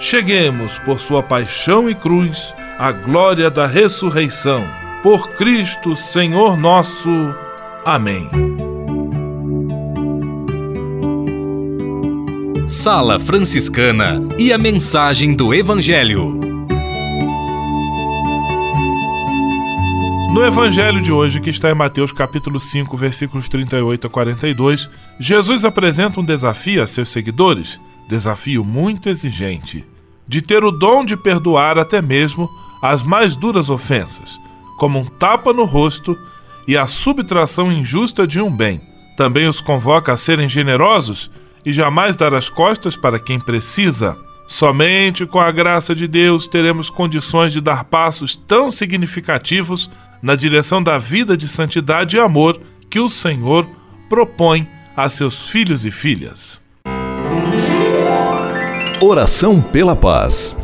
cheguemos, por sua paixão e cruz, à glória da ressurreição. Por Cristo, Senhor nosso. Amém. Sala Franciscana e a mensagem do Evangelho. No evangelho de hoje, que está em Mateus capítulo 5, versículos 38 a 42, Jesus apresenta um desafio a seus seguidores, desafio muito exigente, de ter o dom de perdoar até mesmo as mais duras ofensas, como um tapa no rosto e a subtração injusta de um bem. Também os convoca a serem generosos e jamais dar as costas para quem precisa. Somente com a graça de Deus teremos condições de dar passos tão significativos na direção da vida de santidade e amor que o Senhor propõe a seus filhos e filhas. Oração pela paz.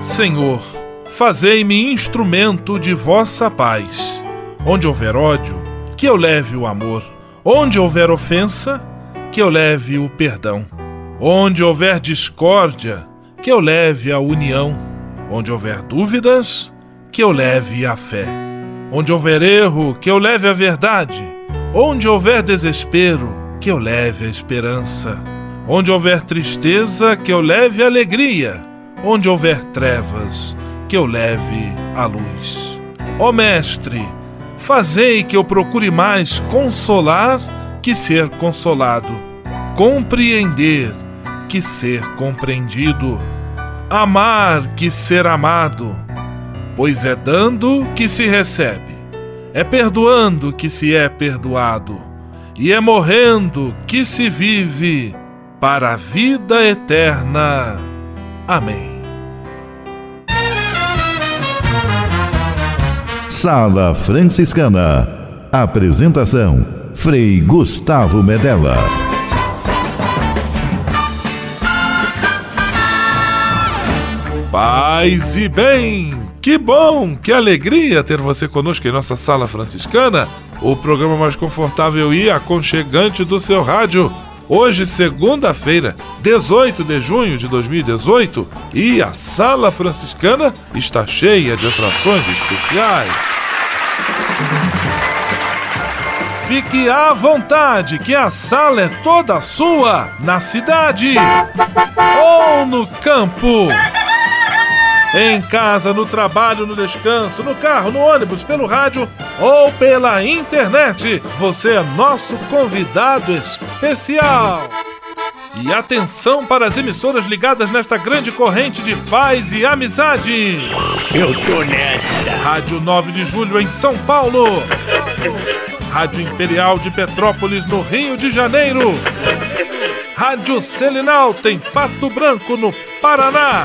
Senhor, fazei-me instrumento de vossa paz. Onde houver ódio, que eu leve o amor Onde houver ofensa, que eu leve o perdão. Onde houver discórdia, que eu leve a união. Onde houver dúvidas, que eu leve a fé. Onde houver erro, que eu leve a verdade. Onde houver desespero, que eu leve a esperança. Onde houver tristeza, que eu leve a alegria. Onde houver trevas, que eu leve a luz. Ó Mestre, Fazei que eu procure mais consolar que ser consolado, compreender que ser compreendido, amar que ser amado, pois é dando que se recebe, é perdoando que se é perdoado, e é morrendo que se vive para a vida eterna. Amém. Sala Franciscana. Apresentação: Frei Gustavo Medella. Paz e bem! Que bom, que alegria ter você conosco em nossa Sala Franciscana, o programa mais confortável e aconchegante do seu rádio. Hoje, segunda-feira, 18 de junho de 2018, e a Sala Franciscana está cheia de atrações especiais. Fique à vontade, que a sala é toda sua, na cidade ou no campo. Em casa, no trabalho, no descanso, no carro, no ônibus, pelo rádio ou pela internet, você é nosso convidado especial. E atenção para as emissoras ligadas nesta grande corrente de paz e amizade. Eu tô nessa. Rádio 9 de Julho em São Paulo. Rádio Imperial de Petrópolis no Rio de Janeiro. Rádio Selinalta em Pato Branco no Paraná.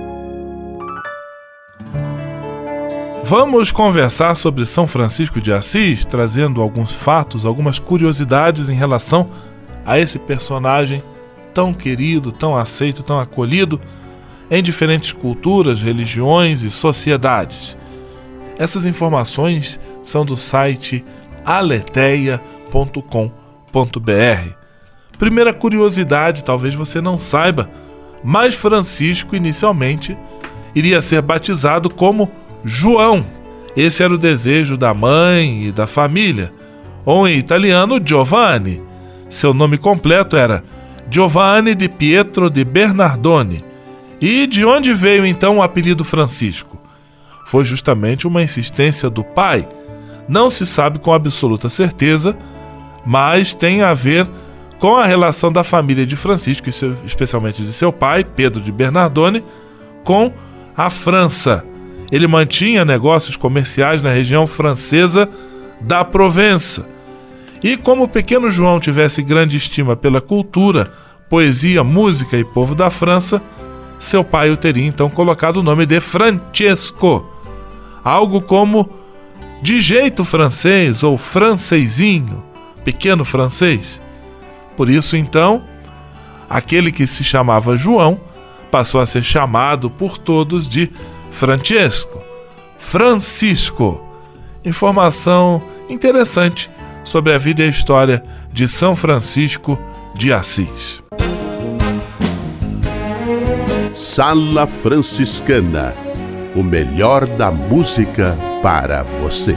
Vamos conversar sobre São Francisco de Assis, trazendo alguns fatos, algumas curiosidades em relação a esse personagem tão querido, tão aceito, tão acolhido em diferentes culturas, religiões e sociedades. Essas informações são do site aleteia.com.br. Primeira curiosidade, talvez você não saiba, mas Francisco inicialmente iria ser batizado como João. Esse era o desejo da mãe e da família. Ou em italiano, Giovanni. Seu nome completo era Giovanni di Pietro di Bernardone. E de onde veio então o apelido Francisco? Foi justamente uma insistência do pai. Não se sabe com absoluta certeza, mas tem a ver com a relação da família de Francisco, especialmente de seu pai, Pedro de Bernardone, com a França ele mantinha negócios comerciais na região francesa da Provença. E como o pequeno João tivesse grande estima pela cultura, poesia, música e povo da França, seu pai o teria então colocado o nome de Francesco, algo como de jeito francês ou francesinho, pequeno francês. Por isso então, aquele que se chamava João passou a ser chamado por todos de Francesco, Francisco. Informação interessante sobre a vida e a história de São Francisco de Assis. Sala Franciscana o melhor da música para você.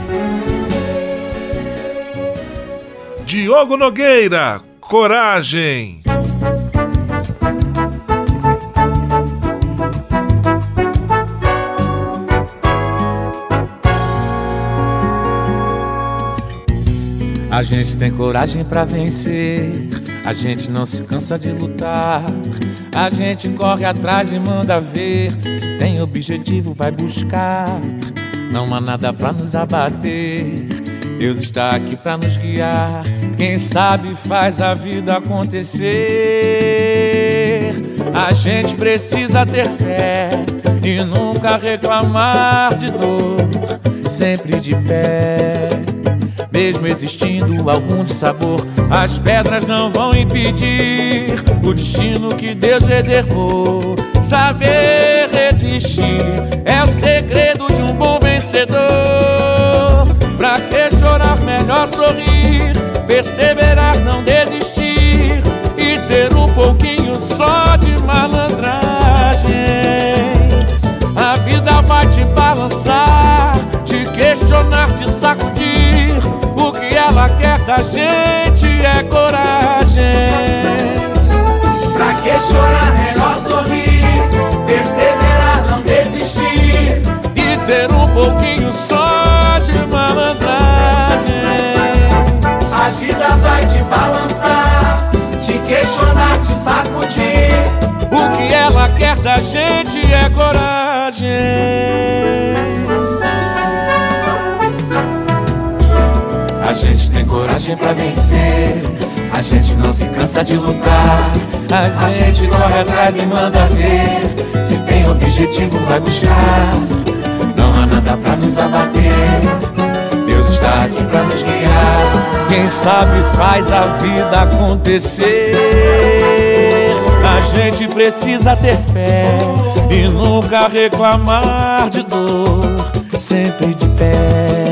Diogo Nogueira, coragem! A gente tem coragem para vencer, a gente não se cansa de lutar. A gente corre atrás e manda ver, se tem objetivo vai buscar. Não há nada para nos abater. Deus está aqui para nos guiar. Quem sabe faz a vida acontecer. A gente precisa ter fé e nunca reclamar de dor, sempre de pé mesmo existindo algum dissabor, as pedras não vão impedir o destino que Deus reservou. Saber resistir é o segredo de um bom vencedor. Pra que chorar, melhor sorrir, perseverar, não desistir e ter um pouquinho só de malandragem. A vida vai te balançar, te questionar, te sacudir ela quer da gente é coragem. Pra que chorar, melhor sorrir, perseverar, não desistir e ter um pouquinho só de malandragem. A vida vai te balançar, te questionar, te sacudir. O que ela quer da gente é coragem. Coragem para vencer. A gente não se cansa de lutar. A, gente corre atrás e manda ver. Se tem objetivo, vai buscar. Não há nada para nos abater. Deus está aqui para nos guiar. quem sabe faz a vida acontecer. A gente precisa ter fé e nunca reclamar de dor, sempre de pé.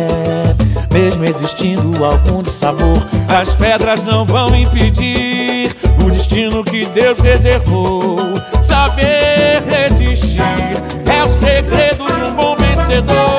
Mesmo existindo algum dissabor, as pedras não vão impedir o destino que Deus reservou. Saber resistir é o segredo de um bom vencedor.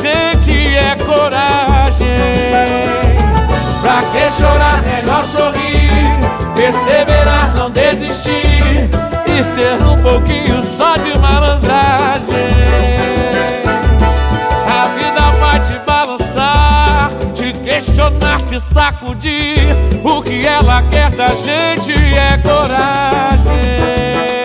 Gente é coragem. Pra que chorar, melhor sorrir, perseverar, não desistir e ter um pouquinho só de malandragem. A vida vai te balançar, te questionar, te sacudir. O que ela quer da gente é coragem.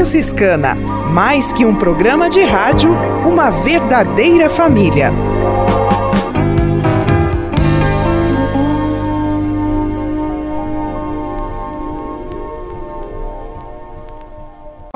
Franciscana. Mais que um programa de rádio, uma verdadeira família.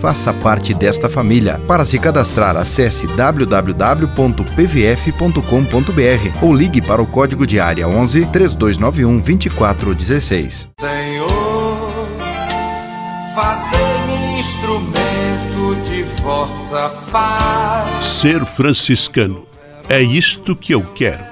faça parte desta família. Para se cadastrar, acesse www.pvf.com.br ou ligue para o código de área 11 3291 2416. Senhor, fazei-me instrumento de vossa paz. Ser franciscano. É isto que eu quero.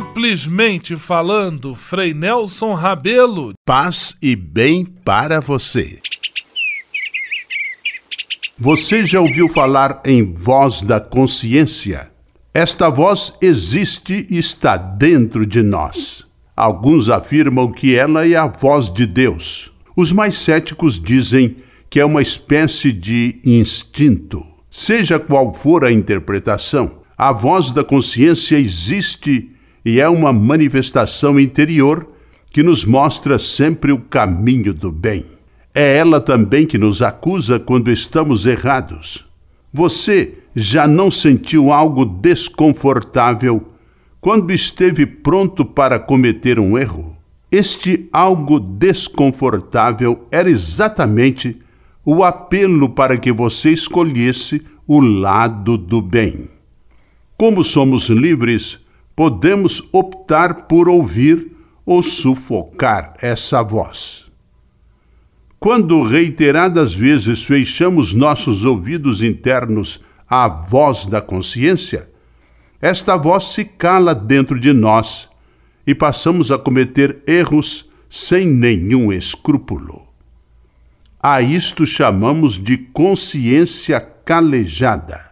Simplesmente falando, Frei Nelson Rabelo. Paz e bem para você. Você já ouviu falar em voz da consciência? Esta voz existe e está dentro de nós. Alguns afirmam que ela é a voz de Deus. Os mais céticos dizem que é uma espécie de instinto. Seja qual for a interpretação, a voz da consciência existe e é uma manifestação interior que nos mostra sempre o caminho do bem. É ela também que nos acusa quando estamos errados. Você já não sentiu algo desconfortável quando esteve pronto para cometer um erro? Este algo desconfortável era exatamente o apelo para que você escolhesse o lado do bem. Como somos livres, podemos optar por ouvir ou sufocar essa voz. Quando reiteradas vezes fechamos nossos ouvidos internos à voz da consciência, esta voz se cala dentro de nós e passamos a cometer erros sem nenhum escrúpulo. A isto chamamos de consciência calejada,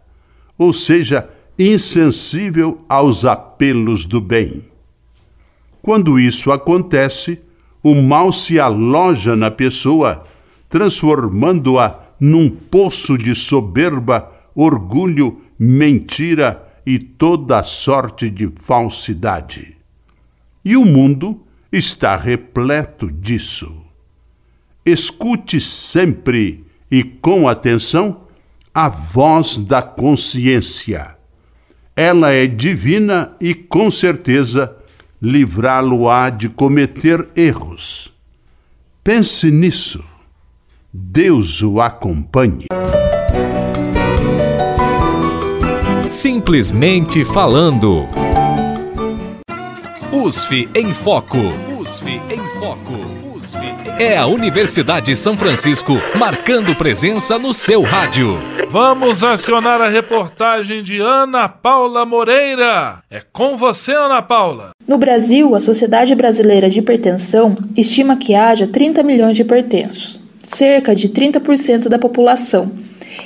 ou seja, insensível aos apelos do bem. Quando isso acontece, o mal se aloja na pessoa, transformando-a num poço de soberba, orgulho, mentira e toda sorte de falsidade. E o mundo está repleto disso. Escute sempre e com atenção a voz da consciência. Ela é divina e com certeza livrá-lo-á de cometer erros. Pense nisso. Deus o acompanhe. Simplesmente falando. USF em Foco. USF em Foco. É a Universidade de São Francisco marcando presença no seu rádio. Vamos acionar a reportagem de Ana Paula Moreira. É com você, Ana Paula. No Brasil, a Sociedade Brasileira de Hipertensão estima que haja 30 milhões de hipertensos, cerca de 30% da população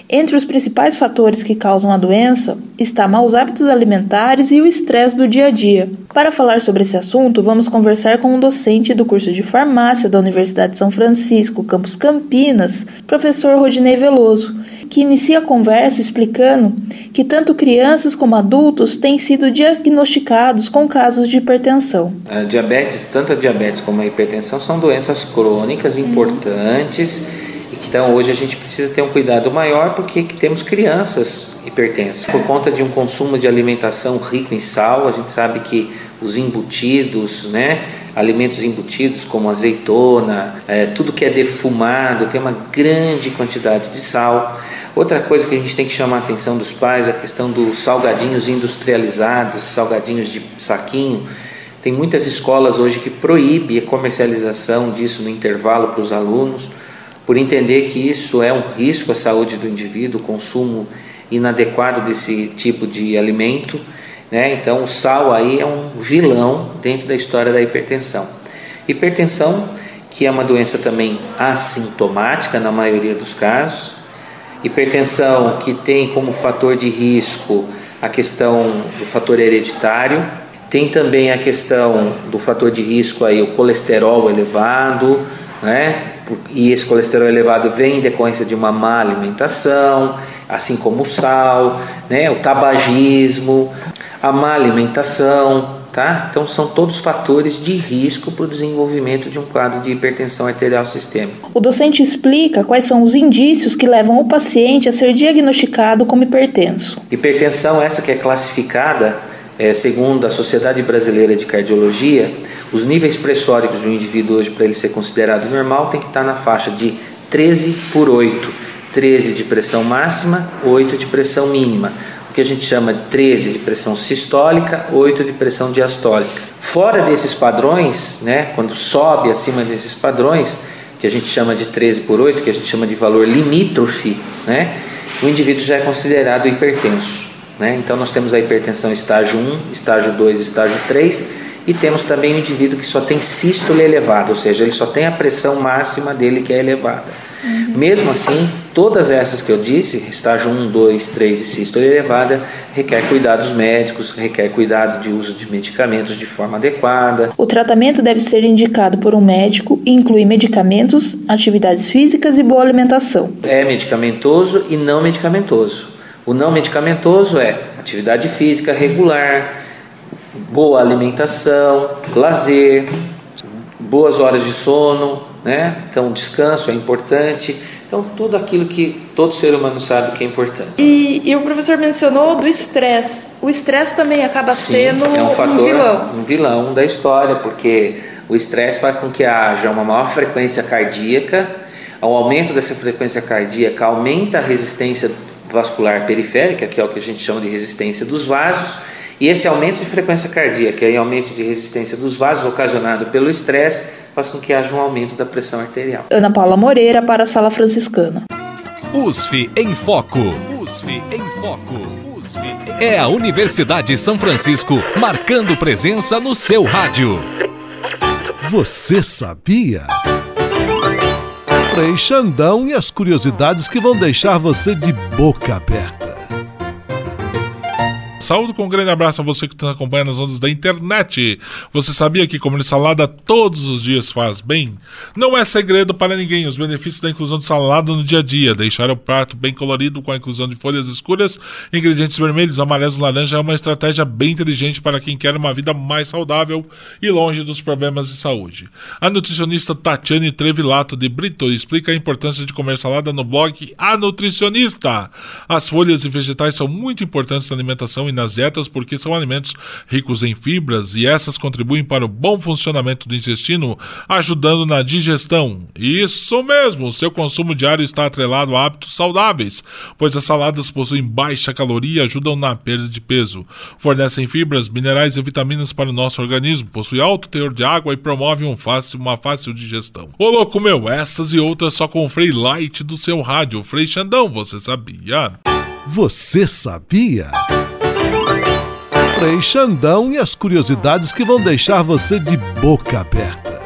entre os principais fatores que causam a doença está maus hábitos alimentares e o estresse do dia a dia. Para falar sobre esse assunto, vamos conversar com um docente do curso de farmácia da Universidade de São Francisco, campus Campinas, professor Rodinei Veloso, que inicia a conversa explicando que tanto crianças como adultos têm sido diagnosticados com casos de hipertensão. A diabetes, tanto a diabetes como a hipertensão, são doenças crônicas importantes. Uhum então hoje a gente precisa ter um cuidado maior porque temos crianças hipertensas. Por conta de um consumo de alimentação rico em sal, a gente sabe que os embutidos, né, alimentos embutidos como azeitona, é, tudo que é defumado tem uma grande quantidade de sal. Outra coisa que a gente tem que chamar a atenção dos pais é a questão dos salgadinhos industrializados, salgadinhos de saquinho. Tem muitas escolas hoje que proíbem a comercialização disso no intervalo para os alunos por entender que isso é um risco à saúde do indivíduo, o consumo inadequado desse tipo de alimento. Né? Então, o sal aí é um vilão dentro da história da hipertensão. Hipertensão, que é uma doença também assintomática na maioria dos casos. Hipertensão que tem como fator de risco a questão do fator hereditário. Tem também a questão do fator de risco aí o colesterol elevado, né? E esse colesterol elevado vem em decorrência de uma má alimentação, assim como o sal, né, o tabagismo, a má alimentação, tá? Então são todos fatores de risco para o desenvolvimento de um quadro de hipertensão arterial sistêmica. O docente explica quais são os indícios que levam o paciente a ser diagnosticado como hipertenso. Hipertensão essa que é classificada é, segundo a Sociedade Brasileira de Cardiologia, os níveis pressóricos de um indivíduo hoje, para ele ser considerado normal, tem que estar na faixa de 13 por 8. 13 de pressão máxima, 8 de pressão mínima. O que a gente chama de 13 de pressão sistólica, 8 de pressão diastólica. Fora desses padrões, né, quando sobe acima desses padrões, que a gente chama de 13 por 8, que a gente chama de valor limítrofe, né, o indivíduo já é considerado hipertenso. Né? Então nós temos a hipertensão estágio 1, estágio 2, estágio 3 e temos também o indivíduo que só tem sístole elevada, ou seja, ele só tem a pressão máxima dele que é elevada. Uhum. Mesmo assim, todas essas que eu disse, estágio 1, 2, 3 e sístole elevada, requer cuidados médicos, requer cuidado de uso de medicamentos de forma adequada. O tratamento deve ser indicado por um médico e inclui medicamentos, atividades físicas e boa alimentação. É medicamentoso e não medicamentoso. O não medicamentoso é atividade física regular, boa alimentação, lazer, boas horas de sono, né? Então descanso é importante. Então tudo aquilo que todo ser humano sabe que é importante. E, e o professor mencionou do estresse. O estresse também acaba Sim, sendo é um, fator, um vilão. Um vilão da história, porque o estresse faz com que haja uma maior frequência cardíaca. Ao aumento dessa frequência cardíaca aumenta a resistência vascular periférica, que é o que a gente chama de resistência dos vasos, e esse aumento de frequência cardíaca e aumento de resistência dos vasos ocasionado pelo estresse faz com que haja um aumento da pressão arterial. Ana Paula Moreira para a Sala Franciscana. USF em Foco. USF em Foco. USF em... É a Universidade de São Francisco marcando presença no seu rádio. Você sabia? Frei Xandão e as curiosidades que vão deixar você de boca aberta. Saúde com um grande abraço a você que está acompanhando as ondas da internet. Você sabia que comer salada todos os dias faz bem? Não é segredo para ninguém os benefícios da inclusão de salada no dia a dia. Deixar o prato bem colorido com a inclusão de folhas escuras, ingredientes vermelhos, amarelos, laranja é uma estratégia bem inteligente para quem quer uma vida mais saudável e longe dos problemas de saúde. A nutricionista Tatiane Trevilato de Brito explica a importância de comer salada no blog A Nutricionista. As folhas e vegetais são muito importantes na alimentação e nas dietas porque são alimentos ricos em fibras e essas contribuem para o bom funcionamento do intestino, ajudando na digestão. Isso mesmo, seu consumo diário está atrelado a hábitos saudáveis, pois as saladas possuem baixa caloria e ajudam na perda de peso. Fornecem fibras, minerais e vitaminas para o nosso organismo, possui alto teor de água e promove um fácil, uma fácil digestão. Ô louco meu, essas e outras só com o Frei Light do seu rádio, Frei Xandão, você sabia? Você sabia? Frei Xandão e as curiosidades que vão deixar você de boca aberta.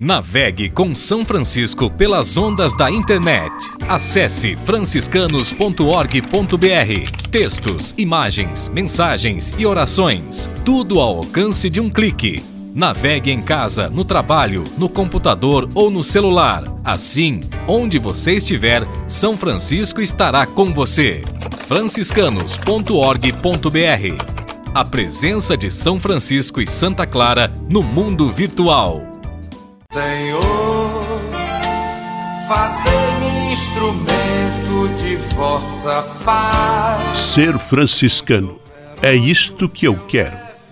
Navegue com São Francisco pelas ondas da internet. Acesse franciscanos.org.br. Textos, imagens, mensagens e orações. Tudo ao alcance de um clique. Navegue em casa, no trabalho, no computador ou no celular. Assim, onde você estiver, São Francisco estará com você. franciscanos.org.br. A presença de São Francisco e Santa Clara no mundo virtual. Senhor, fazei-me instrumento de vossa paz. Ser franciscano é isto que eu quero.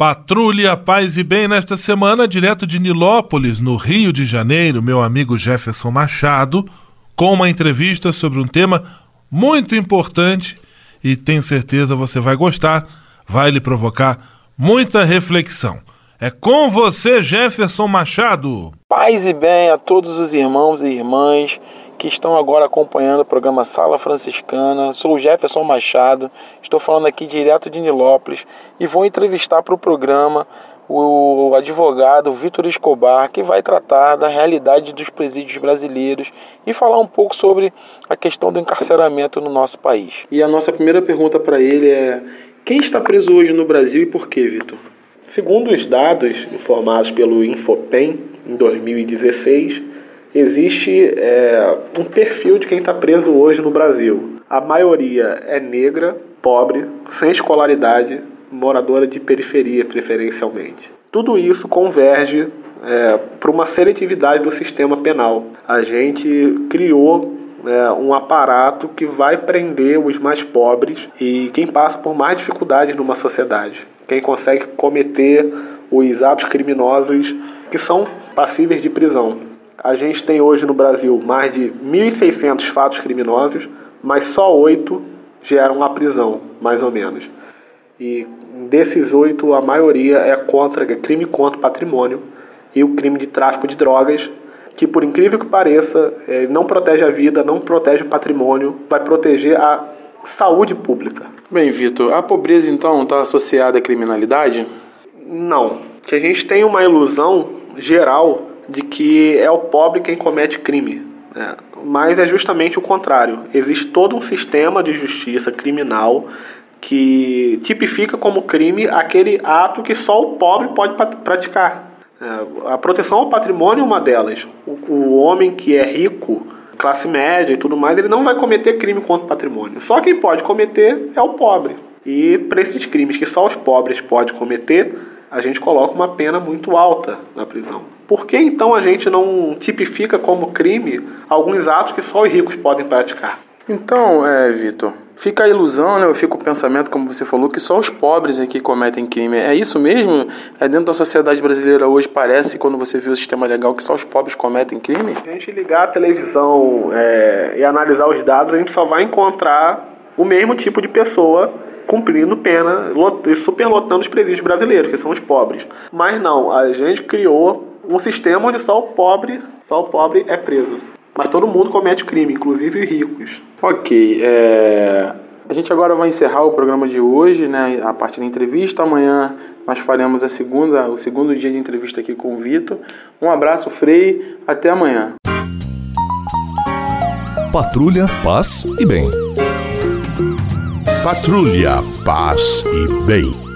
Patrulha Paz e Bem nesta semana, direto de Nilópolis, no Rio de Janeiro, meu amigo Jefferson Machado, com uma entrevista sobre um tema muito importante e tenho certeza você vai gostar, vai lhe provocar muita reflexão. É com você, Jefferson Machado. Paz e bem a todos os irmãos e irmãs que estão agora acompanhando o programa Sala Franciscana. Sou o Jefferson Machado, estou falando aqui direto de Nilópolis e vou entrevistar para o programa o advogado Vitor Escobar, que vai tratar da realidade dos presídios brasileiros e falar um pouco sobre a questão do encarceramento no nosso país. E a nossa primeira pergunta para ele é: quem está preso hoje no Brasil e por quê, Vitor? Segundo os dados informados pelo Infopem em 2016, existe é, um perfil de quem está preso hoje no Brasil. A maioria é negra, pobre, sem escolaridade, moradora de periferia preferencialmente. Tudo isso converge é, para uma seletividade do sistema penal. A gente criou é, um aparato que vai prender os mais pobres e quem passa por mais dificuldades numa sociedade. Quem consegue cometer os atos criminosos que são passíveis de prisão. A gente tem hoje no Brasil mais de 1.600 fatos criminosos, mas só oito geram a prisão, mais ou menos. E desses oito, a maioria é contra é crime contra o patrimônio e o crime de tráfico de drogas, que por incrível que pareça, é, não protege a vida, não protege o patrimônio, vai proteger a saúde pública. Bem, Vitor, a pobreza então está associada à criminalidade? Não. Que a gente tem uma ilusão geral de que é o pobre quem comete crime. Né? Mas é justamente o contrário. Existe todo um sistema de justiça criminal que tipifica como crime aquele ato que só o pobre pode praticar. É, a proteção ao patrimônio é uma delas. O, o homem que é rico, classe média e tudo mais, ele não vai cometer crime contra o patrimônio. Só quem pode cometer é o pobre. E para esses crimes que só os pobres podem cometer, a gente coloca uma pena muito alta na prisão. Por que então a gente não tipifica como crime alguns atos que só os ricos podem praticar? Então, é, Vitor, fica a ilusão, né? Fica o pensamento, como você falou, que só os pobres aqui cometem crime. É isso mesmo? É dentro da sociedade brasileira hoje parece, quando você vê o sistema legal, que só os pobres cometem crime? Se a gente ligar a televisão é, e analisar os dados, a gente só vai encontrar o mesmo tipo de pessoa cumprindo pena e superlotando os presídios brasileiros, que são os pobres. Mas não, a gente criou um sistema onde só o pobre, só o pobre é preso. Mas todo mundo comete crime, inclusive os ricos. Ok, é... a gente agora vai encerrar o programa de hoje, né? A partir da entrevista. Amanhã nós faremos a segunda, o segundo dia de entrevista aqui com o Vitor. Um abraço, Frei. Até amanhã. Patrulha, paz e bem. Patrulha, paz e bem.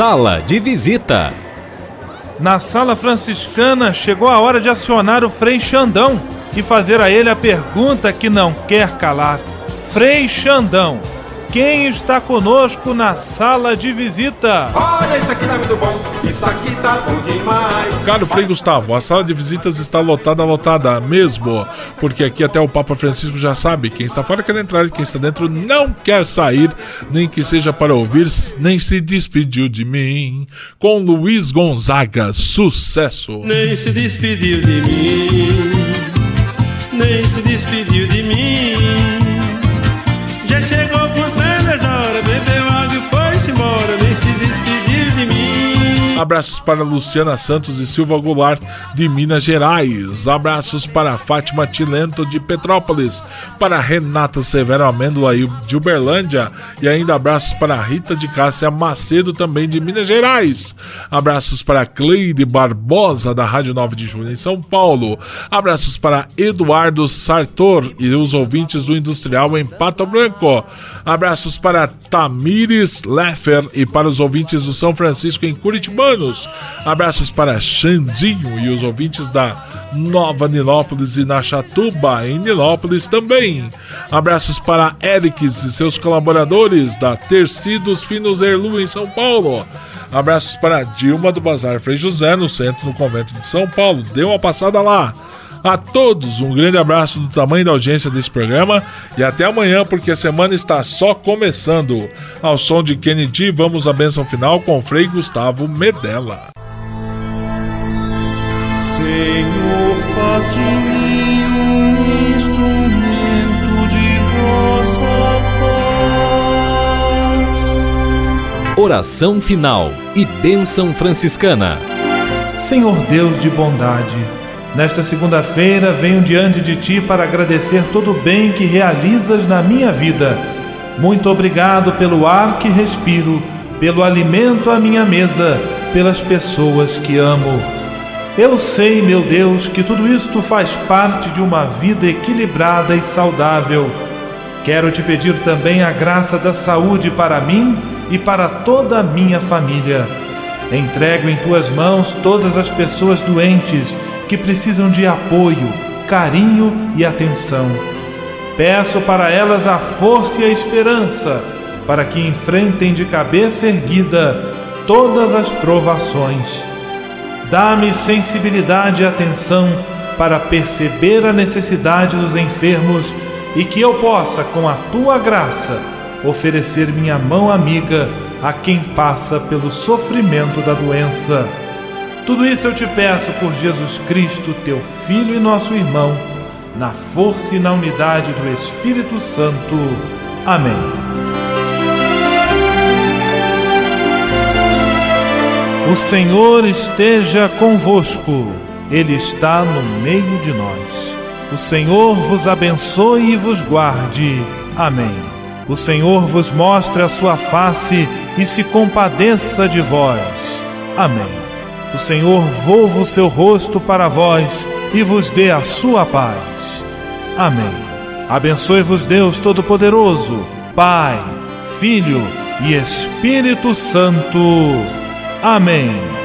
Sala de visita. Na sala franciscana chegou a hora de acionar o Frei Xandão e fazer a ele a pergunta que não quer calar. Frei Xandão, quem está conosco na sala de visita? Olha, isso aqui tá muito bom, isso aqui tá bom demais. Caro Frei Gustavo, a sala de visitas está lotada, lotada mesmo, porque aqui até o Papa Francisco já sabe, quem está fora quer entrar e quem está dentro não quer sair, nem que seja para ouvir, nem se despediu de mim. Com Luiz Gonzaga, sucesso. Nem se despediu de mim, Abraços para Luciana Santos e Silva Goulart de Minas Gerais. Abraços para Fátima Tilento de Petrópolis, para Renata Severo Amêndola de Uberlândia e ainda abraços para Rita de Cássia Macedo também de Minas Gerais. Abraços para Cleide Barbosa da Rádio 9 de Julho em São Paulo. Abraços para Eduardo Sartor e os ouvintes do Industrial em Pato Branco. Abraços para Tamires Leffer e para os ouvintes do São Francisco em Curitibanos. Abraços para Xandinho e os ouvintes da Nova Nilópolis e na em Nilópolis também. Abraços para Erics e seus colaboradores da Tercidos Finos Erlu em São Paulo. Abraços para Dilma do Bazar Frei José, no centro do convento de São Paulo. Dê uma passada lá. A todos, um grande abraço do tamanho da audiência desse programa e até amanhã, porque a semana está só começando. Ao som de Kennedy, vamos à bênção final com o Frei Gustavo Medella. Senhor, faz de mim um instrumento de vossa paz. Oração final e bênção franciscana. Senhor Deus de bondade, nesta segunda-feira venho diante de Ti para agradecer todo o bem que realizas na minha vida. Muito obrigado pelo ar que respiro, pelo alimento à minha mesa, pelas pessoas que amo. Eu sei, meu Deus, que tudo isto faz parte de uma vida equilibrada e saudável. Quero te pedir também a graça da saúde para mim e para toda a minha família. Entrego em tuas mãos todas as pessoas doentes que precisam de apoio, carinho e atenção. Peço para elas a força e a esperança para que enfrentem de cabeça erguida todas as provações. Dá-me sensibilidade e atenção para perceber a necessidade dos enfermos e que eu possa, com a tua graça, oferecer minha mão amiga a quem passa pelo sofrimento da doença. Tudo isso eu te peço por Jesus Cristo, teu Filho e nosso irmão, na força e na unidade do Espírito Santo. Amém. O Senhor esteja convosco, Ele está no meio de nós. O Senhor vos abençoe e vos guarde. Amém. O Senhor vos mostre a sua face e se compadeça de vós. Amém. O Senhor volva o seu rosto para vós e vos dê a sua paz. Amém. Abençoe-vos Deus Todo-Poderoso, Pai, Filho e Espírito Santo. Amém.